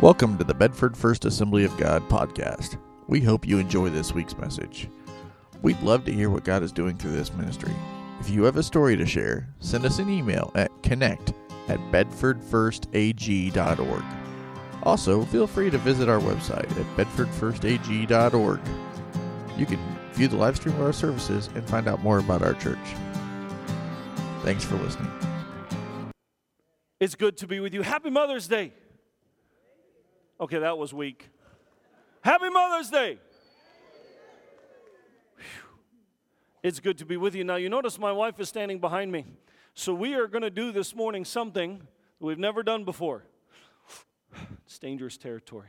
Welcome to the Bedford First Assembly of God podcast. We hope you enjoy this week's message. We'd love to hear what God is doing through this ministry. If you have a story to share, send us an email at connect at bedfordfirstag.org. Also, feel free to visit our website at bedfordfirstag.org. You can view the live stream of our services and find out more about our church. Thanks for listening. It's good to be with you. Happy Mother's Day. Okay, that was weak. Happy Mother's Day. Whew. It's good to be with you. Now, you notice my wife is standing behind me. So, we are going to do this morning something we've never done before. It's dangerous territory.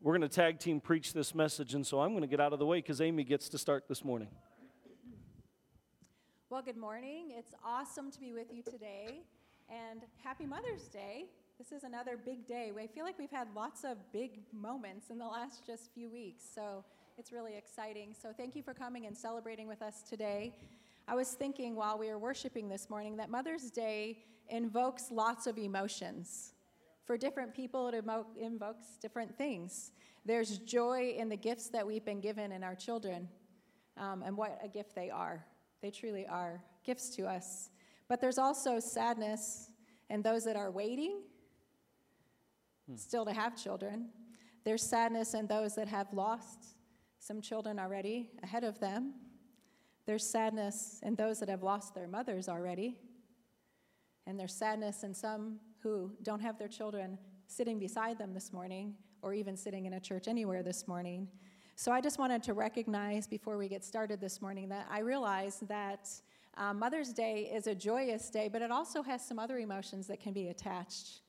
We're going to tag team preach this message, and so I'm going to get out of the way because Amy gets to start this morning. Well, good morning. It's awesome to be with you today, and happy Mother's Day. This is another big day. I feel like we've had lots of big moments in the last just few weeks, so it's really exciting. So, thank you for coming and celebrating with us today. I was thinking while we were worshiping this morning that Mother's Day invokes lots of emotions. For different people, it invokes different things. There's joy in the gifts that we've been given in our children, um, and what a gift they are. They truly are gifts to us. But there's also sadness in those that are waiting hmm. still to have children. There's sadness in those that have lost some children already ahead of them. There's sadness in those that have lost their mothers already. And there's sadness in some who don't have their children sitting beside them this morning or even sitting in a church anywhere this morning. So I just wanted to recognize before we get started this morning that I realize that uh, Mother's Day is a joyous day, but it also has some other emotions that can be attached.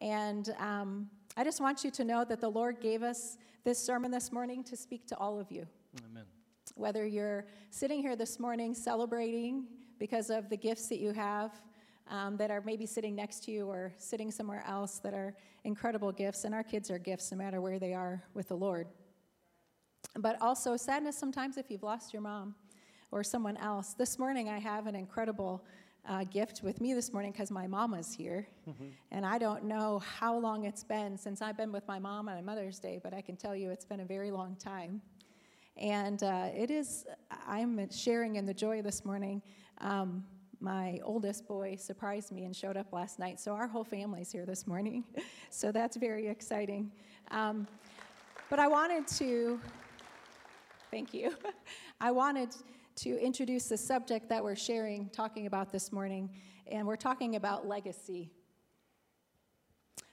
And um, I just want you to know that the Lord gave us this sermon this morning to speak to all of you. Amen. Whether you're sitting here this morning celebrating because of the gifts that you have, um, that are maybe sitting next to you or sitting somewhere else that are incredible gifts, and our kids are gifts no matter where they are with the Lord. But also sadness sometimes if you've lost your mom or someone else. This morning I have an incredible uh, gift with me this morning because my mama's here. Mm-hmm. And I don't know how long it's been since I've been with my mom on Mother's Day, but I can tell you it's been a very long time. And uh, it is, I'm sharing in the joy this morning. Um, my oldest boy surprised me and showed up last night, so our whole family's here this morning. so that's very exciting. Um, but I wanted to, thank you. I wanted to introduce the subject that we're sharing, talking about this morning, and we're talking about legacy.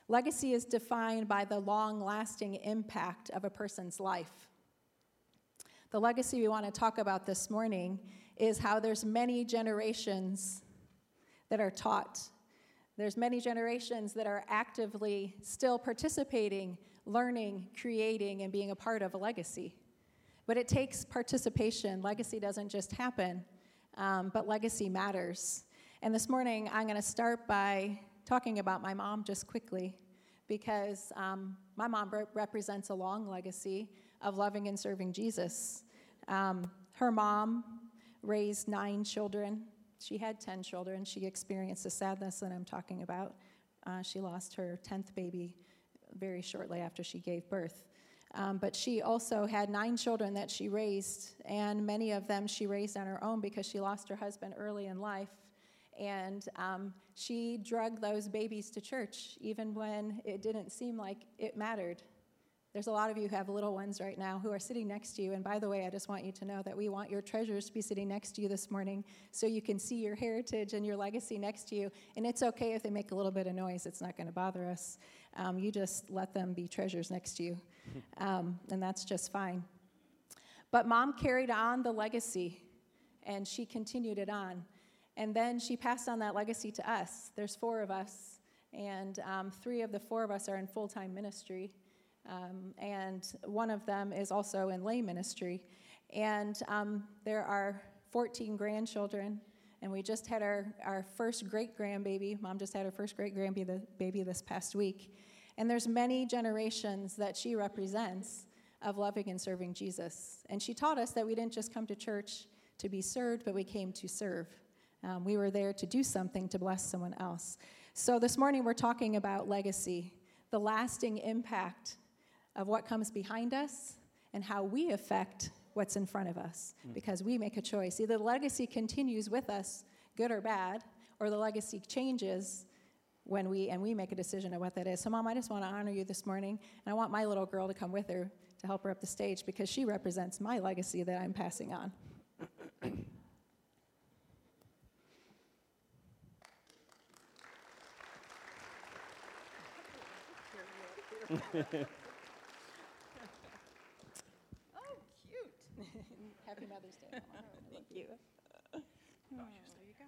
Legacy is defined by the long lasting impact of a person's life. The legacy we want to talk about this morning is how there's many generations that are taught. There's many generations that are actively still participating, learning, creating, and being a part of a legacy. But it takes participation. Legacy doesn't just happen, um, but legacy matters. And this morning, I'm going to start by talking about my mom just quickly because um, my mom re- represents a long legacy of loving and serving Jesus. Um, her mom raised nine children. She had 10 children. She experienced the sadness that I'm talking about. Uh, she lost her 10th baby very shortly after she gave birth. Um, but she also had nine children that she raised, and many of them she raised on her own because she lost her husband early in life. And um, she drugged those babies to church, even when it didn't seem like it mattered. There's a lot of you who have little ones right now who are sitting next to you. And by the way, I just want you to know that we want your treasures to be sitting next to you this morning so you can see your heritage and your legacy next to you. And it's okay if they make a little bit of noise, it's not going to bother us. Um, you just let them be treasures next to you. Um, and that's just fine. But mom carried on the legacy and she continued it on. And then she passed on that legacy to us. There's four of us, and um, three of the four of us are in full time ministry. Um, and one of them is also in lay ministry. And um, there are 14 grandchildren, and we just had our, our first great grandbaby. Mom just had her first great grandbaby this past week. And there's many generations that she represents of loving and serving Jesus. And she taught us that we didn't just come to church to be served, but we came to serve. Um, we were there to do something to bless someone else. So this morning we're talking about legacy. the lasting impact of what comes behind us and how we affect what's in front of us hmm. because we make a choice. Either the legacy continues with us, good or bad, or the legacy changes when we and we make a decision of what that is. So mom, I just want to honor you this morning and I want my little girl to come with her to help her up the stage because she represents my legacy that I'm passing on. oh, cute. Happy Mother's Day. Mama. Thank you. Oh, there you go.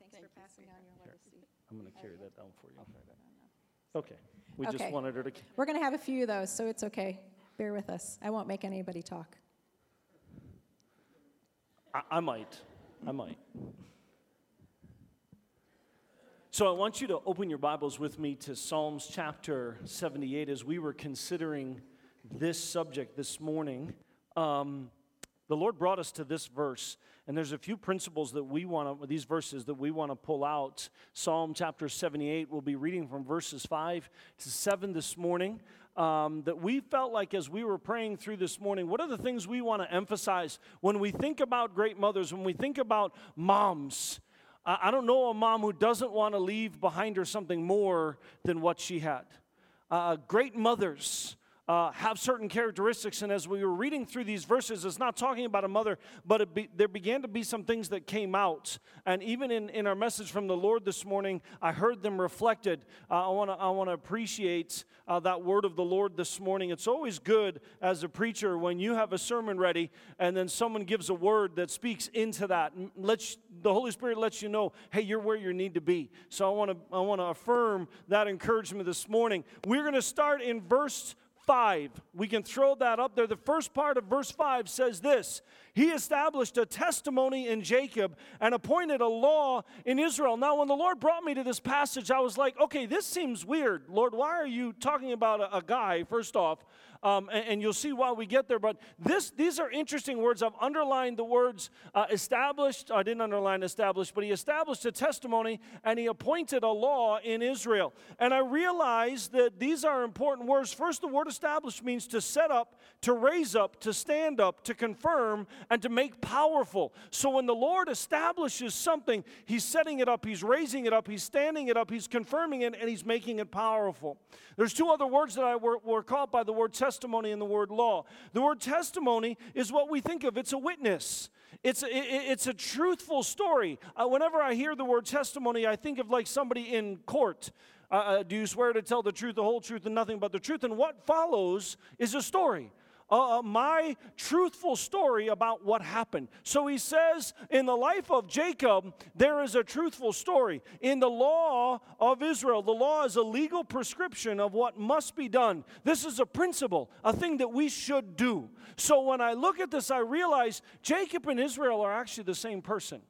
Thanks for passing on your legacy. I'm going to carry that down for you. Okay. We just Okay. wanted her to. We're going to have a few of those, so it's okay. Bear with us. I won't make anybody talk. I, I might. I might. So I want you to open your Bibles with me to Psalms chapter 78 as we were considering this subject this morning. Um, the Lord brought us to this verse, and there's a few principles that we want to, these verses that we want to pull out. Psalm chapter 78, we'll be reading from verses 5 to 7 this morning. Um, that we felt like as we were praying through this morning, what are the things we want to emphasize when we think about great mothers, when we think about moms? I don't know a mom who doesn't want to leave behind her something more than what she had. Uh, great mothers uh, have certain characteristics, and as we were reading through these verses, it's not talking about a mother, but be, there began to be some things that came out. And even in, in our message from the Lord this morning, I heard them reflected. Uh, I want to I wanna appreciate uh, that word of the Lord this morning. It's always good as a preacher when you have a sermon ready and then someone gives a word that speaks into that. Lets, the Holy Spirit lets you know, hey, you're where you need to be. So I want to I want to affirm that encouragement this morning. We're going to start in verse 5. We can throw that up there. The first part of verse 5 says this He established a testimony in Jacob and appointed a law in Israel. Now, when the Lord brought me to this passage, I was like, okay, this seems weird. Lord, why are you talking about a, a guy, first off? Um, and, and you'll see why we get there. But this, these are interesting words. I've underlined the words uh, established. I didn't underline established, but he established a testimony and he appointed a law in Israel. And I realize that these are important words. First, the word established means to set up, to raise up, to stand up, to confirm, and to make powerful. So when the Lord establishes something, he's setting it up, he's raising it up, he's standing it up, he's confirming it, and he's making it powerful. There's two other words that I were, were caught by the word testimony and the word law. The word testimony is what we think of, it's a witness. It's a, it's a truthful story. Uh, whenever I hear the word testimony, I think of like somebody in court. Uh, uh, do you swear to tell the truth, the whole truth, and nothing but the truth? And what follows is a story. Uh, uh, my truthful story about what happened. So he says, in the life of Jacob, there is a truthful story. In the law of Israel, the law is a legal prescription of what must be done. This is a principle, a thing that we should do. So when I look at this, I realize Jacob and Israel are actually the same person.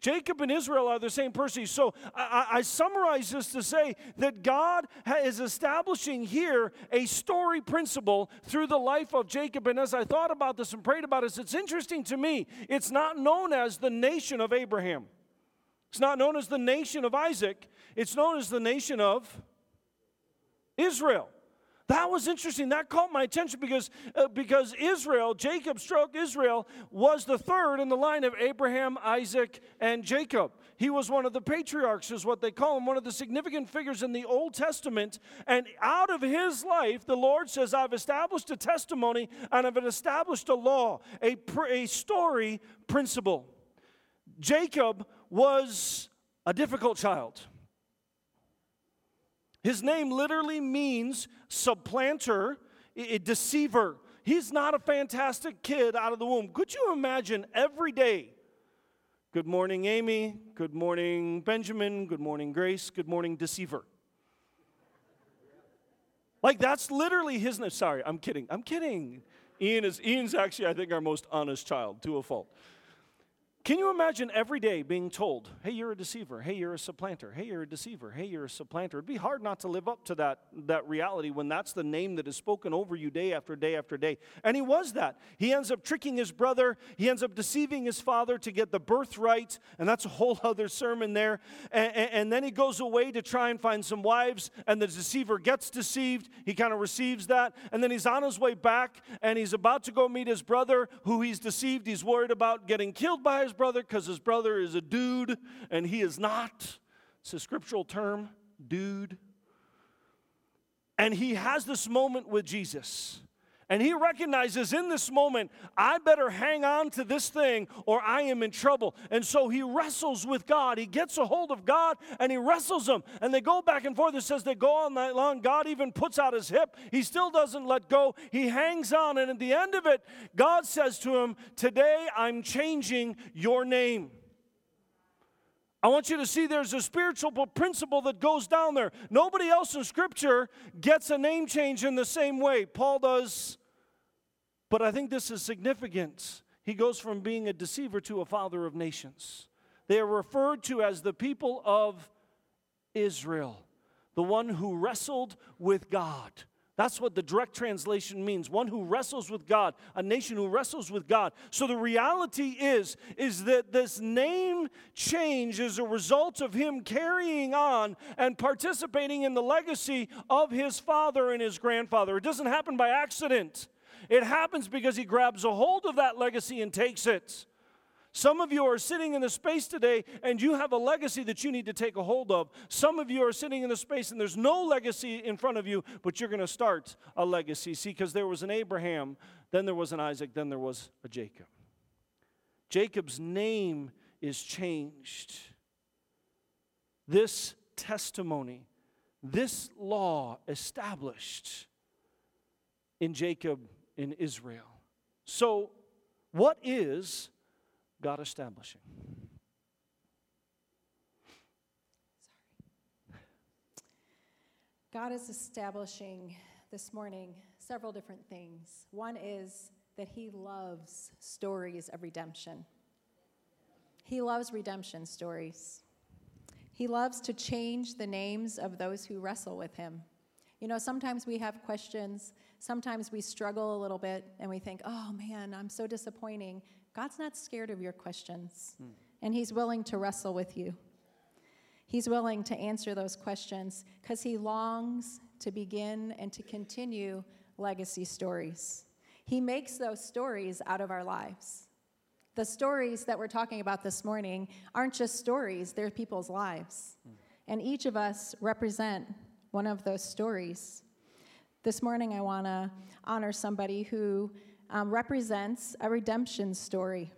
Jacob and Israel are the same person. So I, I- summarize this to say that God is establishing here a story principle through the life of Jacob. And as I thought about this and prayed about this, it's interesting to me. It's not known as the nation of Abraham, it's not known as the nation of Isaac, it's known as the nation of Israel. That was interesting. That caught my attention because, uh, because Israel, Jacob stroke Israel, was the third in the line of Abraham, Isaac, and Jacob. He was one of the patriarchs, is what they call him, one of the significant figures in the Old Testament. And out of his life, the Lord says, I've established a testimony and I've established a law, a, pr- a story principle. Jacob was a difficult child. His name literally means supplanter, deceiver. He's not a fantastic kid out of the womb. Could you imagine every day? Good morning, Amy. Good morning, Benjamin. Good morning, Grace. Good morning, deceiver. Like that's literally his name. Sorry, I'm kidding. I'm kidding. Ian is Ian's actually, I think, our most honest child to a fault. Can you imagine every day being told, hey, you're a deceiver, hey, you're a supplanter, hey, you're a deceiver, hey, you're a supplanter? It'd be hard not to live up to that, that reality when that's the name that is spoken over you day after day after day. And he was that. He ends up tricking his brother, he ends up deceiving his father to get the birthright, and that's a whole other sermon there. And, and, and then he goes away to try and find some wives, and the deceiver gets deceived. He kind of receives that, and then he's on his way back, and he's about to go meet his brother who he's deceived. He's worried about getting killed by his his brother because his brother is a dude and he is not. It's a scriptural term, dude. And he has this moment with Jesus. And he recognizes in this moment, I better hang on to this thing or I am in trouble. And so he wrestles with God. He gets a hold of God and he wrestles him. And they go back and forth. It says they go all night long. God even puts out his hip. He still doesn't let go. He hangs on. And at the end of it, God says to him, Today I'm changing your name. I want you to see there's a spiritual principle that goes down there. Nobody else in Scripture gets a name change in the same way. Paul does but I think this is significant. He goes from being a deceiver to a father of nations. They are referred to as the people of Israel, the one who wrestled with God. That's what the direct translation means. One who wrestles with God, a nation who wrestles with God. So the reality is is that this name change is a result of him carrying on and participating in the legacy of his father and his grandfather. It doesn't happen by accident. It happens because he grabs a hold of that legacy and takes it. Some of you are sitting in the space today and you have a legacy that you need to take a hold of. Some of you are sitting in the space and there's no legacy in front of you, but you're going to start a legacy. See, because there was an Abraham, then there was an Isaac, then there was a Jacob. Jacob's name is changed. This testimony, this law established in Jacob in Israel. So, what is God establishing? God is establishing this morning several different things. One is that He loves stories of redemption. He loves redemption stories. He loves to change the names of those who wrestle with Him. You know, sometimes we have questions, sometimes we struggle a little bit, and we think, oh man, I'm so disappointing. God's not scared of your questions, hmm. and He's willing to wrestle with you. He's willing to answer those questions because He longs to begin and to continue legacy stories. He makes those stories out of our lives. The stories that we're talking about this morning aren't just stories, they're people's lives. Hmm. And each of us represent one of those stories. This morning, I want to honor somebody who um, represents a redemption story.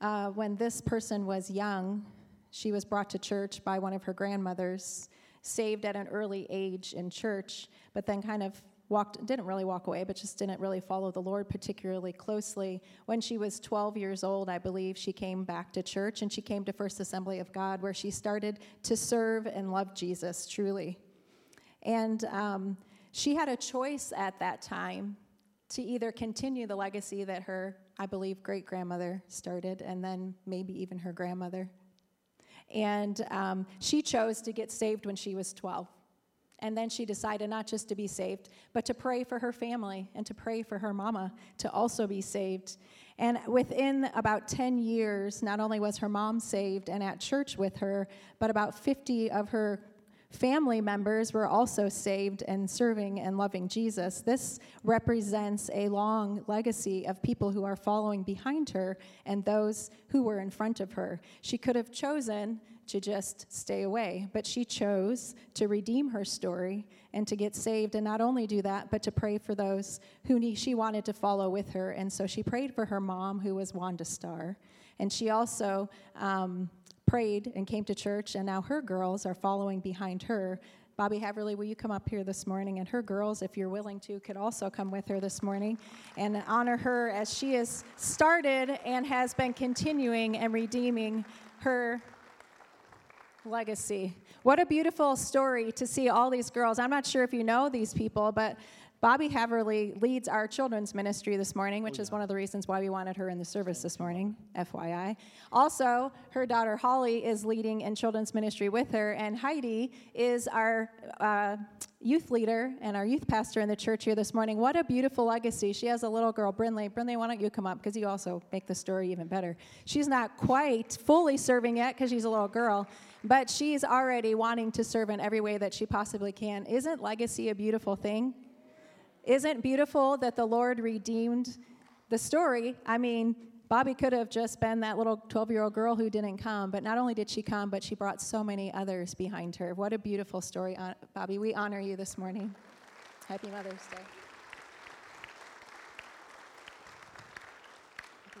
Uh, when this person was young, she was brought to church by one of her grandmothers, saved at an early age in church, but then kind of walked didn't really walk away but just didn't really follow the lord particularly closely. When she was 12 years old i believe she came back to church and she came to first assembly of god where she started to serve and love jesus truly. And um, she had a choice at that time to either continue the legacy that her i believe great grandmother started and then maybe even her grandmother. And um, she chose to get saved when she was 12 and then she decided not just to be saved, but to pray for her family and to pray for her mama to also be saved. And within about 10 years, not only was her mom saved and at church with her, but about 50 of her family members were also saved and serving and loving Jesus. This represents a long legacy of people who are following behind her and those who were in front of her. She could have chosen to just stay away. But she chose to redeem her story and to get saved, and not only do that, but to pray for those who she wanted to follow with her. And so she prayed for her mom, who was Wanda Starr. And she also um, prayed and came to church, and now her girls are following behind her. Bobby Haverly, will you come up here this morning? And her girls, if you're willing to, could also come with her this morning and honor her as she has started and has been continuing and redeeming her Legacy. What a beautiful story to see all these girls. I'm not sure if you know these people, but Bobby Haverly leads our children's ministry this morning, which oh, yeah. is one of the reasons why we wanted her in the service this morning, FYI. Also, her daughter Holly is leading in children's ministry with her, and Heidi is our uh, youth leader and our youth pastor in the church here this morning. What a beautiful legacy. She has a little girl, Brinley. Brinley, why don't you come up? Because you also make the story even better. She's not quite fully serving yet because she's a little girl, but she's already wanting to serve in every way that she possibly can. Isn't legacy a beautiful thing? Isn't beautiful that the Lord redeemed the story? I mean, Bobby could have just been that little 12 year old girl who didn't come, but not only did she come, but she brought so many others behind her. What a beautiful story, uh, Bobby. We honor you this morning. Happy Mother's Day. Happy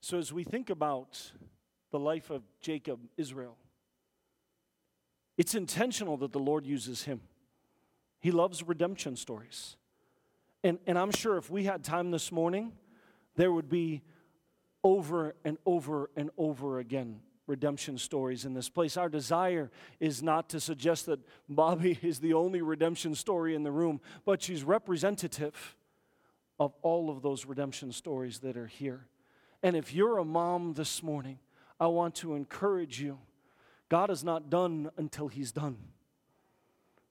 So, as we think about the life of Jacob, Israel, it's intentional that the Lord uses him. He loves redemption stories. And, and I'm sure if we had time this morning, there would be over and over and over again redemption stories in this place. Our desire is not to suggest that Bobby is the only redemption story in the room, but she's representative of all of those redemption stories that are here. And if you're a mom this morning, I want to encourage you. God is not done until He's done.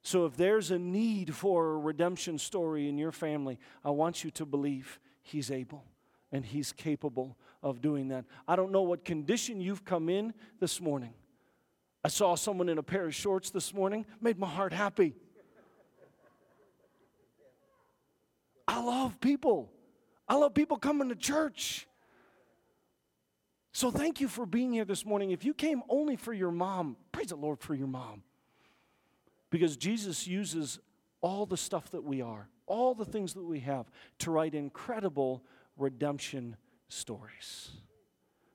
So if there's a need for a redemption story in your family, I want you to believe He's able and He's capable of doing that. I don't know what condition you've come in this morning. I saw someone in a pair of shorts this morning, made my heart happy. I love people. I love people coming to church. So thank you for being here this morning. If you came only for your mom, praise the Lord for your mom. Because Jesus uses all the stuff that we are, all the things that we have, to write incredible redemption stories.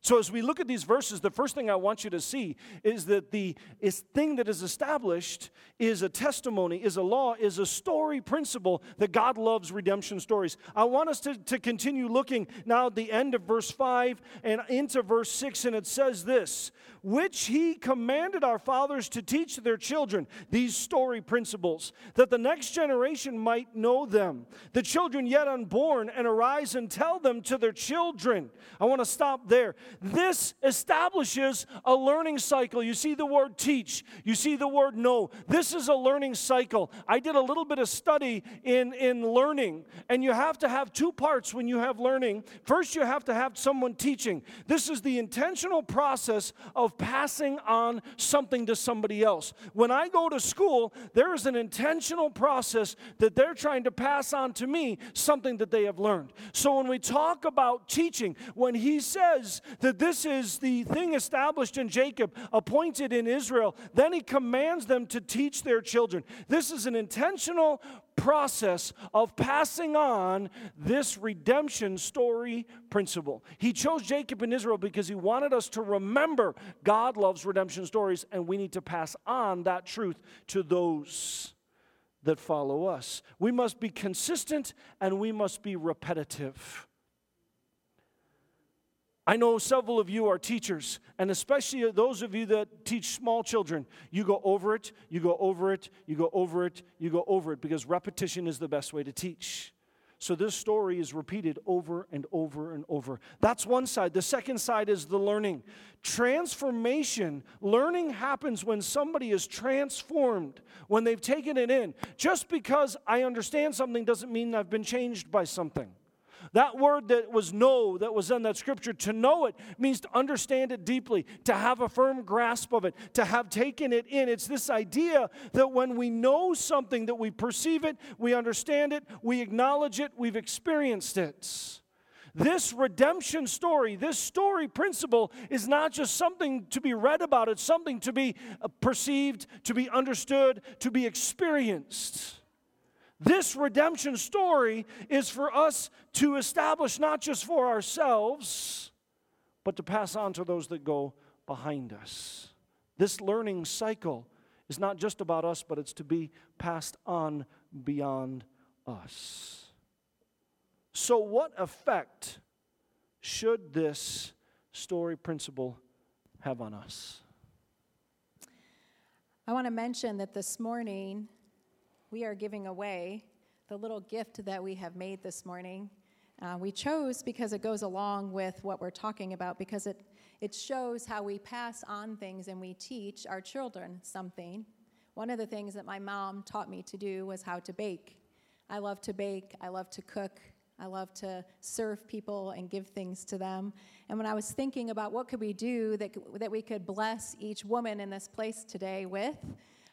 So, as we look at these verses, the first thing I want you to see is that the is thing that is established is a testimony, is a law, is a story principle that God loves redemption stories. I want us to, to continue looking now at the end of verse 5 and into verse 6, and it says this which he commanded our fathers to teach their children these story principles, that the next generation might know them. The children yet unborn, and arise and tell them to their children. I want to stop there. This establishes a learning cycle. You see the word teach, you see the word know. This is a learning cycle. I did a little bit of study in, in learning, and you have to have two parts when you have learning. First, you have to have someone teaching. This is the intentional process of passing on something to somebody else. When I go to school, there is an intentional process that they're trying to pass on to me something that they have learned. So when we talk about teaching, when he says that this is the thing established in Jacob, appointed in Israel, then he commands them to teach their children. This is an intentional process of passing on this redemption story principle. He chose Jacob and Israel because he wanted us to remember God loves redemption stories, and we need to pass on that truth to those that follow us. We must be consistent and we must be repetitive. I know several of you are teachers, and especially those of you that teach small children. You go over it, you go over it, you go over it, you go over it, because repetition is the best way to teach. So this story is repeated over and over and over. That's one side. The second side is the learning. Transformation, learning happens when somebody is transformed, when they've taken it in. Just because I understand something doesn't mean I've been changed by something. That word that was know, that was in that scripture, to know it means to understand it deeply, to have a firm grasp of it, to have taken it in. It's this idea that when we know something, that we perceive it, we understand it, we acknowledge it, we've experienced it. This redemption story, this story principle is not just something to be read about, it's something to be uh, perceived, to be understood, to be experienced. This redemption story is for us to establish not just for ourselves, but to pass on to those that go behind us. This learning cycle is not just about us, but it's to be passed on beyond us. So, what effect should this story principle have on us? I want to mention that this morning we are giving away the little gift that we have made this morning. Uh, we chose because it goes along with what we're talking about, because it, it shows how we pass on things and we teach our children something. One of the things that my mom taught me to do was how to bake. I love to bake, I love to cook, I love to serve people and give things to them. And when I was thinking about what could we do that, that we could bless each woman in this place today with,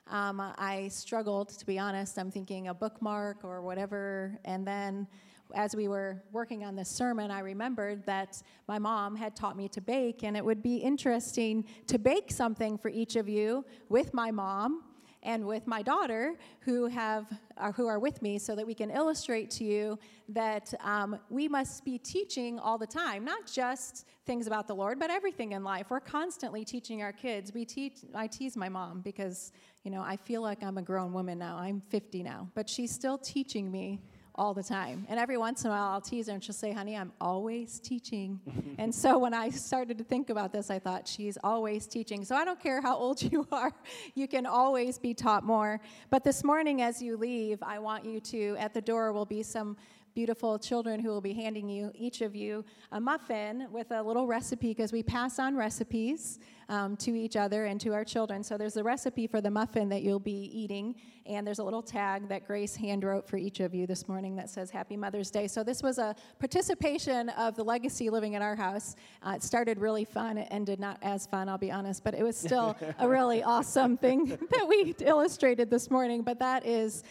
um, I struggled, to be honest. I'm thinking a bookmark or whatever. And then as we were working on this sermon, I remembered that my mom had taught me to bake, and it would be interesting to bake something for each of you with my mom and with my daughter who have uh, who are with me so that we can illustrate to you that um, we must be teaching all the time not just things about the lord but everything in life. We're constantly teaching our kids. We teach i tease my mom because you know i feel like i'm a grown woman now. I'm 50 now but she's still teaching me all the time. And every once in a while, I'll tease her and she'll say, Honey, I'm always teaching. and so when I started to think about this, I thought, She's always teaching. So I don't care how old you are, you can always be taught more. But this morning, as you leave, I want you to, at the door will be some beautiful children who will be handing you, each of you, a muffin with a little recipe because we pass on recipes um, to each other and to our children. So there's a recipe for the muffin that you'll be eating, and there's a little tag that Grace hand wrote for each of you this morning that says Happy Mother's Day. So this was a participation of the legacy living in our house. Uh, it started really fun. It ended not as fun, I'll be honest, but it was still a really awesome thing that we illustrated this morning. But that is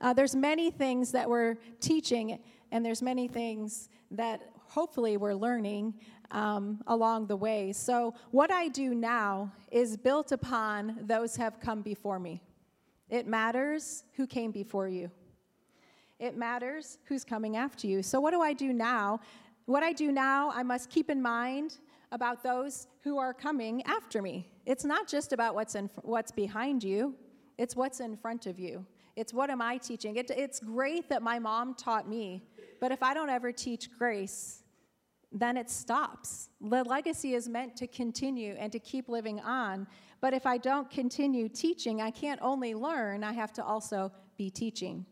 uh, there's many things that we're teaching, and there's many things that hopefully we're learning um, along the way. So, what I do now is built upon those have come before me. It matters who came before you. It matters who's coming after you. So, what do I do now? What I do now, I must keep in mind about those who are coming after me. It's not just about what's, in, what's behind you, it's what's in front of you. It's what am I teaching? It, it's great that my mom taught me, but if I don't ever teach grace, then it stops. The legacy is meant to continue and to keep living on. But if I don't continue teaching, I can't only learn, I have to also be teaching.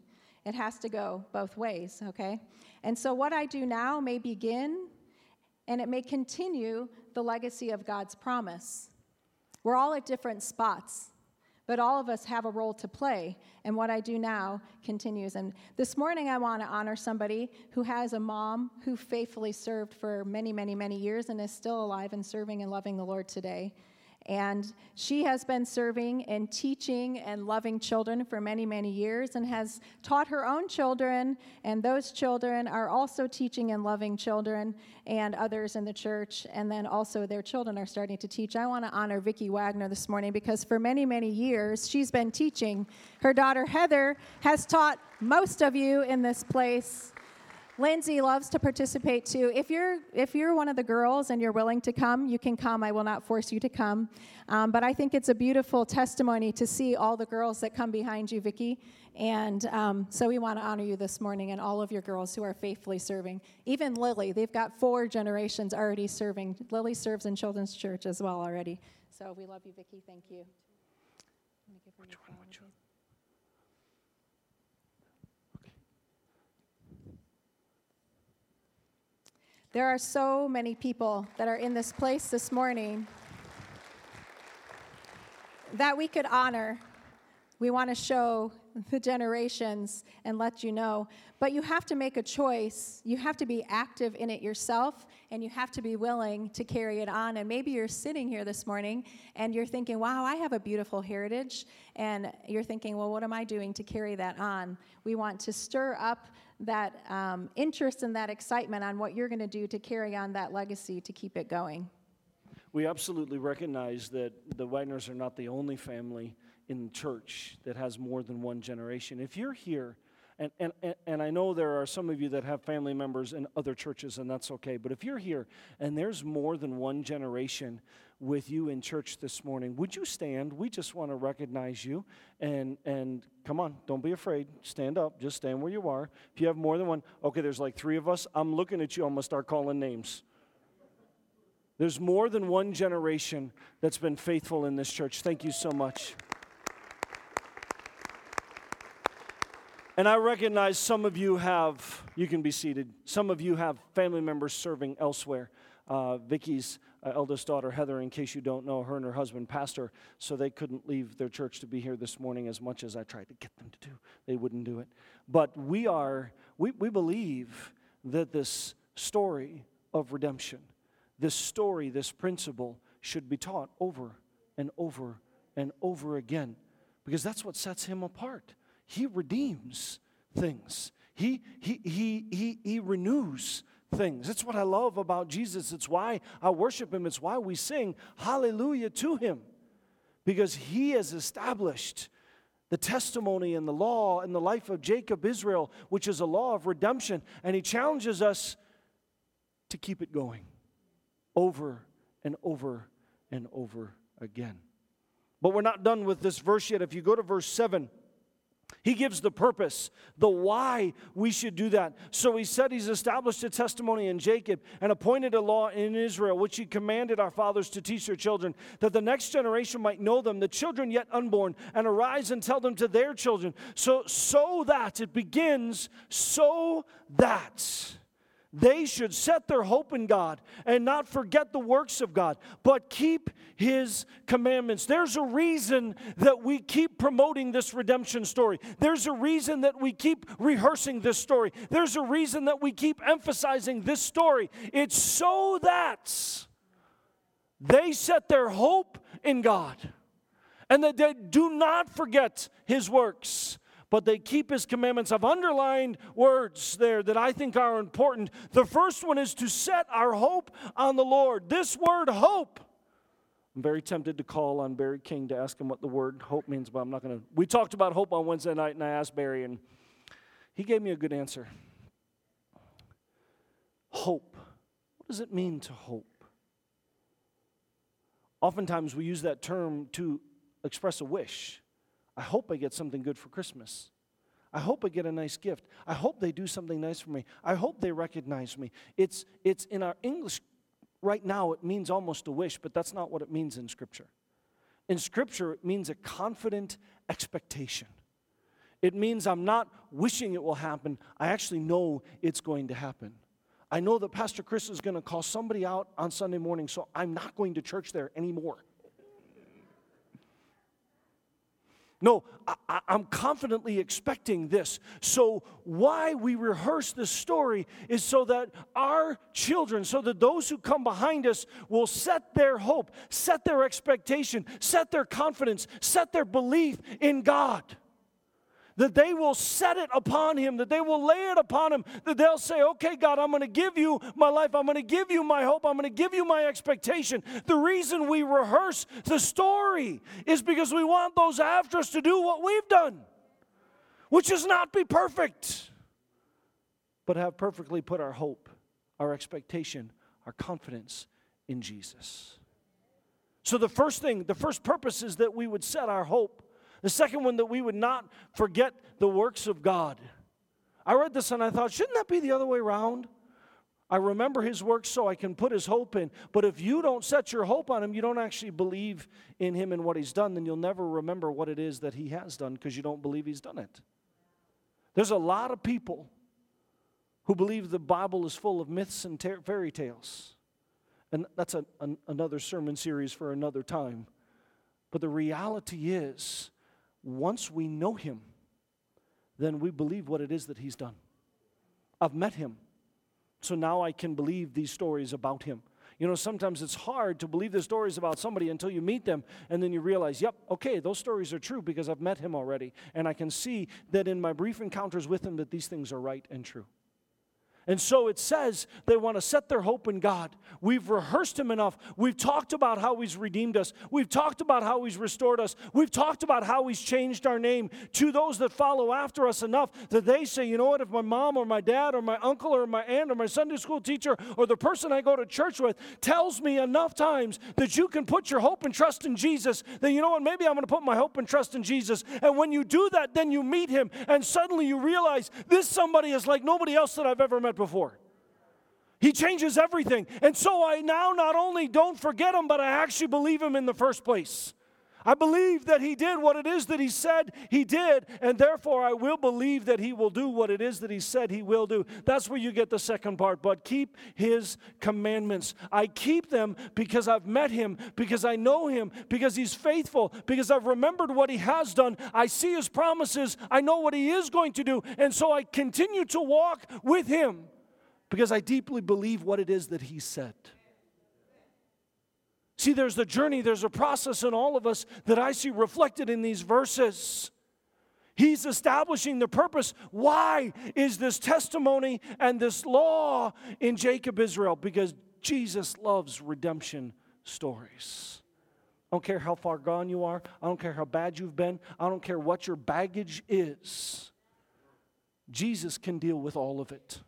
It has to go both ways, okay? And so what I do now may begin and it may continue the legacy of God's promise. We're all at different spots but all of us have a role to play. And what I do now continues. And this morning, I want to honor somebody who has a mom who faithfully served for many, many, many years and is still alive and serving and loving the Lord today. And she has been serving and teaching and loving children for many, many years and has taught her own children. And those children are also teaching and loving children and others in the church. And then also their children are starting to teach. I want to honor Vicki Wagner this morning because for many, many years she's been teaching. Her daughter Heather has taught most of you in this place Lindsay loves to participate too. If you're if you're one of the girls and you're willing to come, you can come. I will not force you to come. Um, but I think it's a beautiful testimony to see all the girls that come behind you, Vicki. And um, so we want to honor you this morning and all of your girls who are faithfully serving. Even Lily, they've got four generations already serving. Lily serves in Children's Church as well already. So we love you, Vicki. Thank you. Which one would you? There are so many people that are in this place this morning that we could honor. We want to show the generations and let you know. But you have to make a choice. You have to be active in it yourself, and you have to be willing to carry it on. And maybe you're sitting here this morning and you're thinking, wow, I have a beautiful heritage. And you're thinking, well, what am I doing to carry that on? We want to stir up that um, interest and that excitement on what you're going to do to carry on that legacy to keep it going. We absolutely recognize that the Wagners are not the only family in church that has more than one generation. If you're here and, and, and I know there are some of you that have family members in other churches, and that's okay. But if you're here and there's more than one generation with you in church this morning, would you stand? We just want to recognize you. And, and come on, don't be afraid. Stand up. Just stand where you are. If you have more than one, okay, there's like three of us. I'm looking at you. I'm going to start calling names. There's more than one generation that's been faithful in this church. Thank you so much. And I recognize some of you have, you can be seated, some of you have family members serving elsewhere. Uh, Vicki's uh, eldest daughter, Heather, in case you don't know, her and her husband, pastor, so they couldn't leave their church to be here this morning as much as I tried to get them to do. They wouldn't do it. But we are, we, we believe that this story of redemption, this story, this principle should be taught over and over and over again because that's what sets him apart. He redeems things, he, he, he, he, he renews things. That's what I love about Jesus. It's why I worship him, it's why we sing hallelujah to him because he has established the testimony and the law and the life of Jacob Israel, which is a law of redemption, and he challenges us to keep it going over and over and over again. But we're not done with this verse yet. If you go to verse 7, he gives the purpose, the why we should do that. So he said he's established a testimony in Jacob and appointed a law in Israel, which he commanded our fathers to teach their children, that the next generation might know them, the children yet unborn, and arise and tell them to their children. So, so that it begins, so that they should set their hope in God and not forget the works of God, but keep His commandments. There's a reason that we keep promoting this redemption story. There's a reason that we keep rehearsing this story. There's a reason that we keep emphasizing this story. It's so that they set their hope in God and that they do not forget His works but they keep his commandments. I've underlined words there that I think are important. The first one is to set our hope on the Lord. This word hope. I'm very tempted to call on Barry King to ask him what the word hope means, but I'm not going to. We talked about hope on Wednesday night, and I asked Barry, and he gave me a good answer. Hope. What does it mean to hope? Oftentimes we use that term to express a wish. I hope I get something good for Christmas. I hope I get a nice gift. I hope they do something nice for me. I hope they recognize me. It's, it's in our English right now, it means almost a wish, but that's not what it means in Scripture. In Scripture, it means a confident expectation. It means I'm not wishing it will happen, I actually know it's going to happen. I know that Pastor Chris is going to call somebody out on Sunday morning, so I'm not going to church there anymore. No, I, am confidently expecting this. So, why we rehearse this story is so that our children, so that those who come behind us will set their hope, set their expectation, set their confidence, set their belief in God that they will set it upon him, that they will lay it upon him, that they'll say, Okay, God, I'm going to give you my life, I'm going to give you my hope, I'm going to give you my expectation. The reason we rehearse the story is because we want those after us to do what we've done, which is not be perfect, but have perfectly put our hope, our expectation, our confidence in Jesus. So, the first thing, the first purpose is that we would set our hope the second one, that we would not forget the works of God. I read this and I thought, shouldn't that be the other way around? I remember his works so I can put his hope in. But if you don't set your hope on him, you don't actually believe in him and what he's done, then you'll never remember what it is that he has done because you don't believe he's done it. There's a lot of people who believe the Bible is full of myths and ter- fairy tales. And that's a, an, another sermon series for another time. But the reality is, once we know Him, then we believe what it is that He's done. I've met Him, so now I can believe these stories about Him. You know, sometimes it's hard to believe the stories about somebody until you meet them and then you realize, yep, okay, those stories are true because I've met him already. And I can see that in my brief encounters with him that these things are right and true. And so it says they want to set their hope in God. We've rehearsed Him enough. We've talked about how He's redeemed us. We've talked about how He's restored us. We've talked about how He's changed our name to those that follow after us enough that they say, you know what, if my mom or my dad or my uncle or my aunt or my Sunday school teacher or the person I go to church with tells me enough times that you can put your hope and trust in Jesus, then you know what, maybe I'm going to put my hope and trust in Jesus. And when you do that, then you meet Him and suddenly you realize this somebody is like nobody else that I've ever met before. He changes everything. And so I now not only don't forget him, but I actually believe him in the first place. I believe that he did what it is that he said he did, and therefore I will believe that he will do what it is that he said he will do. That's where you get the second part. But keep his commandments. I keep them because I've met him, because I know him, because he's faithful, because I've remembered what he has done. I see his promises, I know what he is going to do, and so I continue to walk with him because I deeply believe what it is that he said. See, there's the journey, there's a process in all of us that I see reflected in these verses. He's establishing the purpose. Why is this testimony and this law in Jacob Israel? Because Jesus loves redemption stories. I don't care how far gone you are. I don't care how bad you've been. I don't care what your baggage is. Jesus can deal with all of it.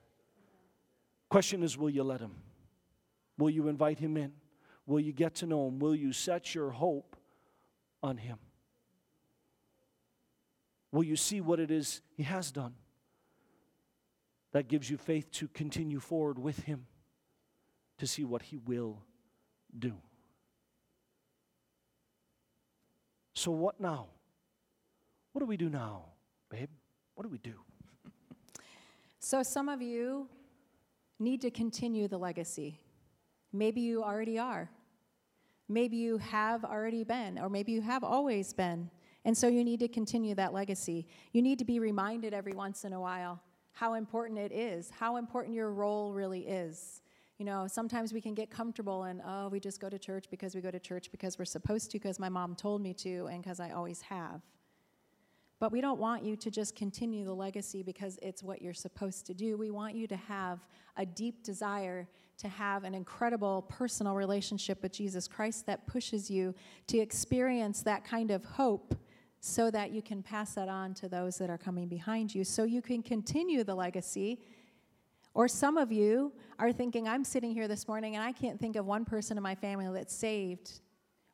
Question is, will you let him? Will you invite him in? Will you get to know him? Will you set your hope on him? Will you see what it is he has done? That gives you faith to continue forward with him, to see what he will do. So, what now? What do we do now, babe? What do we do? So, some of you need to continue the legacy. Maybe you already are. Maybe you have already been, or maybe you have always been. And so you need to continue that legacy. You need to be reminded every once in a while how important it is, how important your role really is. You know, sometimes we can get comfortable and, oh, we just go to church because we go to church because we're supposed to, because my mom told me to, and because I always have. But we don't want you to just continue the legacy because it's what you're supposed to do. We want you to have a deep desire to have an incredible personal relationship with Jesus Christ that pushes you to experience that kind of hope so that you can pass that on to those that are coming behind you so you can continue the legacy. Or some of you are thinking, I'm sitting here this morning and I can't think of one person in my family that's saved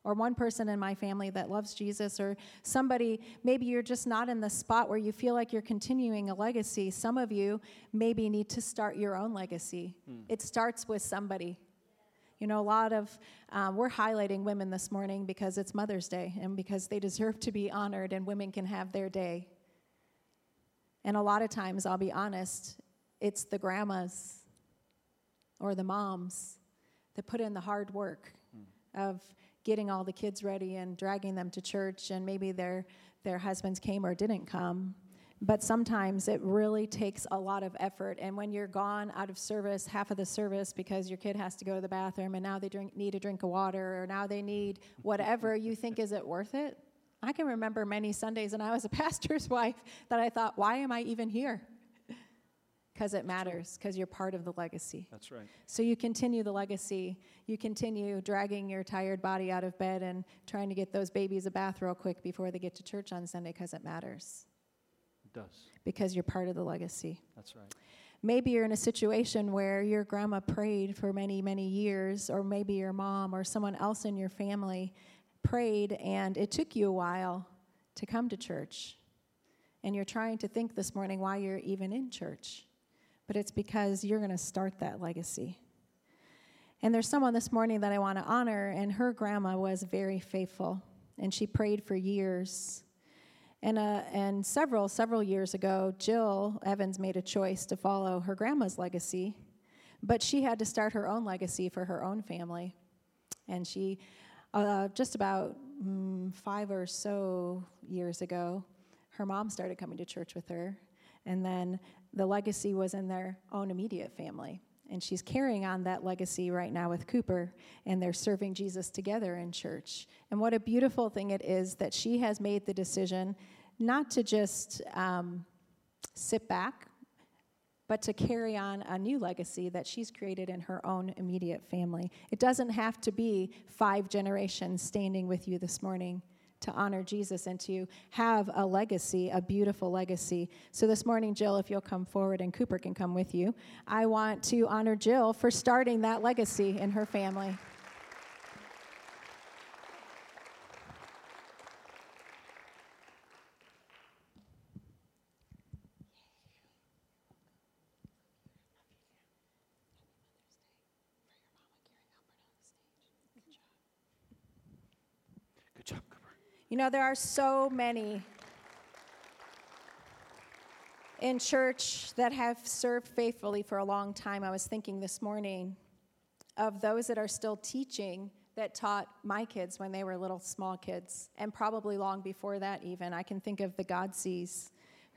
or one person in my family that loves Jesus, or somebody, maybe you're just not in the spot where you feel like you're continuing a legacy. Some of you maybe need to start your own legacy. Mm. It starts with somebody. You know, a lot of, um, we're highlighting women this morning because it's Mother's Day and because they deserve to be honored and women can have their day. And a lot of times, I'll be honest, it's the grandmas or the moms that put in the hard work mm. of getting all the kids ready and dragging them to church, and maybe their, their husbands came or didn't come. But sometimes it really takes a lot of effort. And when you're gone out of service, half of the service, because your kid has to go to the bathroom and now they drink, need a drink of water or now they need whatever, you think, is it worth it? I can remember many Sundays, and I was a pastor's wife, that I thought, why am I even here? Because it matters, because you're part of the legacy. That's right. So you continue the legacy. You continue dragging your tired body out of bed and trying to get those babies a bath real quick before they get to church on Sunday because it matters. It does. Because you're part of the legacy. That's right. Maybe you're in a situation where your grandma prayed for many, many years, or maybe your mom or someone else in your family prayed, and it took you a while to come to church. And you're trying to think this morning why you're even in church but it's because you're going to start that legacy. And there's someone this morning that I want to honor, and her grandma was very faithful, and she prayed for years. And, uh, and several, several years ago, Jill Evans made a choice to follow her grandma's legacy, but she had to start her own legacy for her own family. And she, uh, just about mm, five or so years ago, her mom started coming to church with her. And then the legacy was in their own immediate family. And she's carrying on that legacy right now with Cooper, and they're serving Jesus together in church. And what a beautiful thing it is that she has made the decision not to just um, sit back but to carry on a new legacy that she's created in her own immediate family. It doesn't have to be five generations standing with you this morning to honor Jesus and to have a legacy, a beautiful legacy. So this morning, Jill, if you'll come forward and Cooper can come with you, I want to honor Jill for starting that legacy in her family. You know, there are so many in church that have served faithfully for a long time. I was thinking this morning of those that are still teaching that taught my kids when they were little small kids, and probably long before that, even. I can think of the Godseys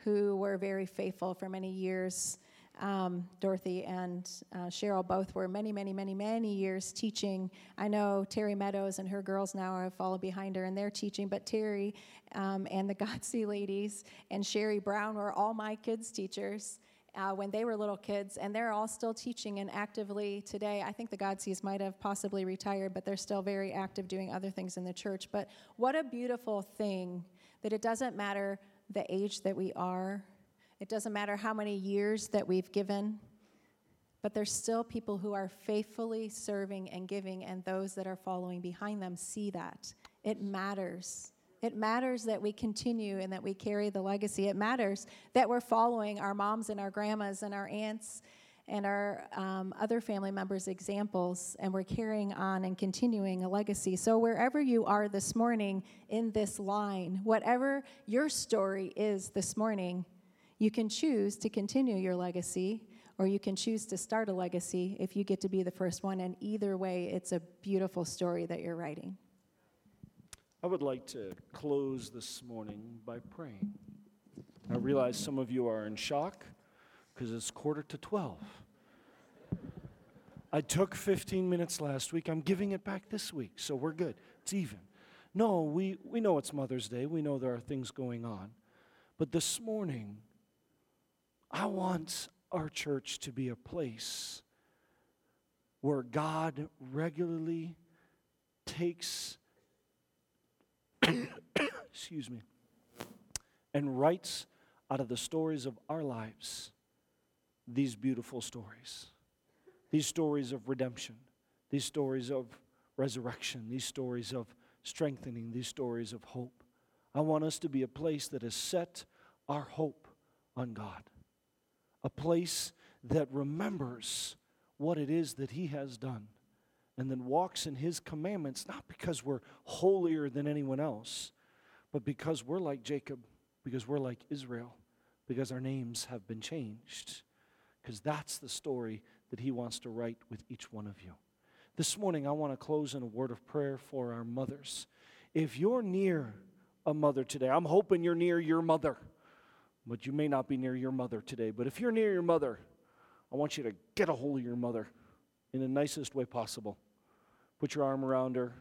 who were very faithful for many years. Um, Dorothy and uh, Cheryl both were many, many, many, many years teaching. I know Terry Meadows and her girls now have followed behind her and they're teaching, but Terry um, and the Godsey ladies and Sherry Brown were all my kids' teachers. Uh, when they were little kids, and they're all still teaching and actively today. I think the Godseys might have possibly retired, but they're still very active doing other things in the church. But what a beautiful thing that it doesn't matter the age that we are, it doesn't matter how many years that we've given, but there's still people who are faithfully serving and giving, and those that are following behind them see that. It matters. It matters that we continue and that we carry the legacy. It matters that we're following our moms and our grandmas and our aunts and our um, other family members' examples, and we're carrying on and continuing a legacy. So, wherever you are this morning in this line, whatever your story is this morning, you can choose to continue your legacy or you can choose to start a legacy if you get to be the first one. And either way, it's a beautiful story that you're writing. I would like to close this morning by praying. I realize some of you are in shock because it's quarter to 12. I took 15 minutes last week. I'm giving it back this week, so we're good. It's even. No, we, we know it's Mother's Day. We know there are things going on. But this morning, I want our church to be a place where God regularly takes excuse me, and writes out of the stories of our lives these beautiful stories. These stories of redemption, these stories of resurrection, these stories of strengthening, these stories of hope. I want us to be a place that has set our hope on God, a place that remembers what it is that He has done and then walks in his commandments, not because we're holier than anyone else, but because we're like Jacob, because we're like Israel, because our names have been changed. Because that's the story that he wants to write with each one of you. This morning, I want to close in a word of prayer for our mothers. If you're near a mother today, I'm hoping you're near your mother, but you may not be near your mother today. But if you're near your mother, I want you to get a hold of your mother in the nicest way possible. Put your arm around her,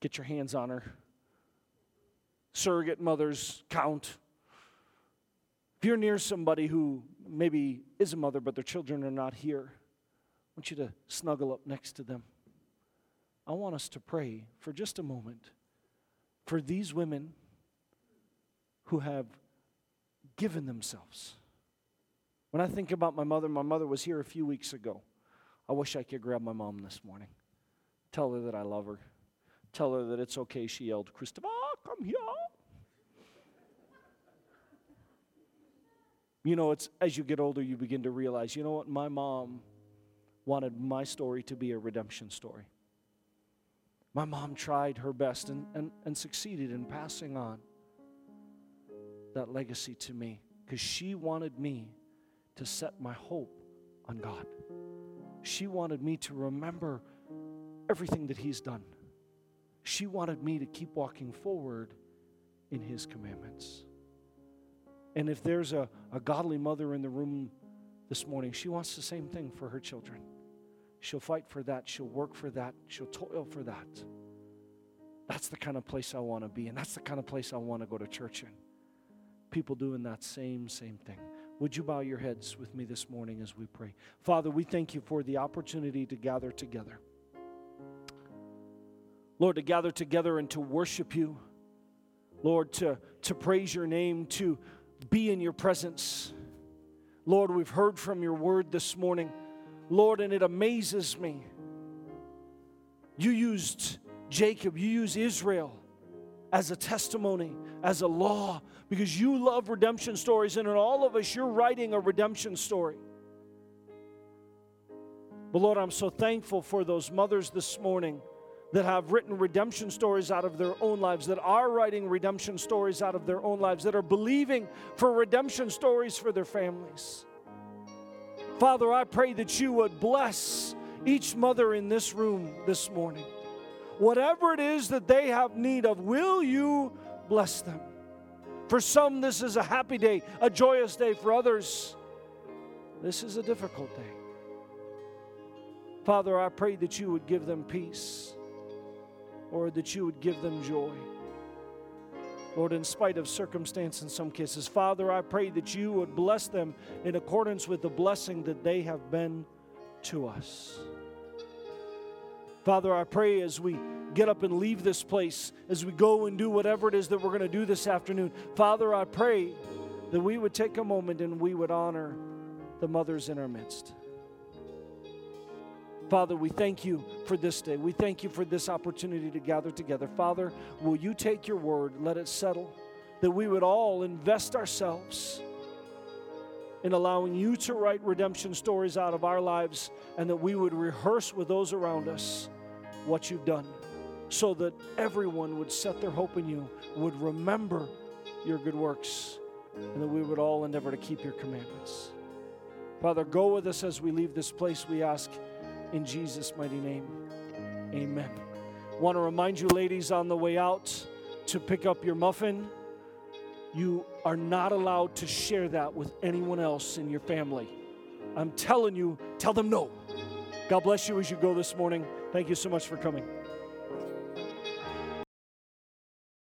get your hands on her. Surrogate mothers count. If you're near somebody who maybe is a mother, but their children are not here, I want you to snuggle up next to them. I want us to pray for just a moment for these women who have given themselves. When I think about my mother, my mother was here a few weeks ago. I wish I could grab my mom this morning. Tell her that I love her. Tell her that it's okay. She yelled, Christopher, come here. You know, it's as you get older, you begin to realize, you know what? My mom wanted my story to be a redemption story. My mom tried her best and, and, and succeeded in passing on that legacy to me because she wanted me to set my hope on God. She wanted me to remember everything that He's done. She wanted me to keep walking forward in His commandments. And if there's a, a godly mother in the room this morning, she wants the same thing for her children. She'll fight for that, she'll work for that, she'll toil for that. That's the kind of place I want to be, and that's the kind of place I want to go to church in. People doing that same, same thing. Would you bow your heads with me this morning as we pray? Father, we thank you for the opportunity to gather together. Lord, to gather together and to worship you. Lord, to, to praise your name, to be in your presence. Lord, we've heard from your word this morning. Lord, and it amazes me. You used Jacob, you used Israel as a testimony, as a law, because you love redemption stories, and in all of us, you're writing a redemption story. But Lord, I'm so thankful for those mothers this morning that have written redemption stories out of their own lives, that are writing redemption stories out of their own lives, that are believing for redemption stories for their families. Father, I pray that you would bless each mother in this room this morning. Whatever it is that they have need of, will you bless them? For some, this is a happy day, a joyous day. For others, this is a difficult day. Father, I pray that you would give them peace or that you would give them joy. Lord, in spite of circumstance in some cases, Father, I pray that you would bless them in accordance with the blessing that they have been to us. Father, I pray as we get up and leave this place, as we go and do whatever it is that we're going to do this afternoon, Father, I pray that we would take a moment and we would honor the mothers in our midst. Father, we thank you for this day. We thank you for this opportunity to gather together. Father, will you take your word, let it settle, that we would all invest ourselves in allowing you to write redemption stories out of our lives and that we would rehearse with those around us what you've done so that everyone would set their hope in you, would remember your good works, and that we would all endeavor to keep your commandments. Father, go with us as we leave this place, we ask in Jesus' mighty name. Amen. Want to remind you, ladies, on the way out to pick up your muffin, you are not allowed to share that with anyone else in your family. I'm telling you, tell them no. God bless you as you go this morning. Thank you so much for coming.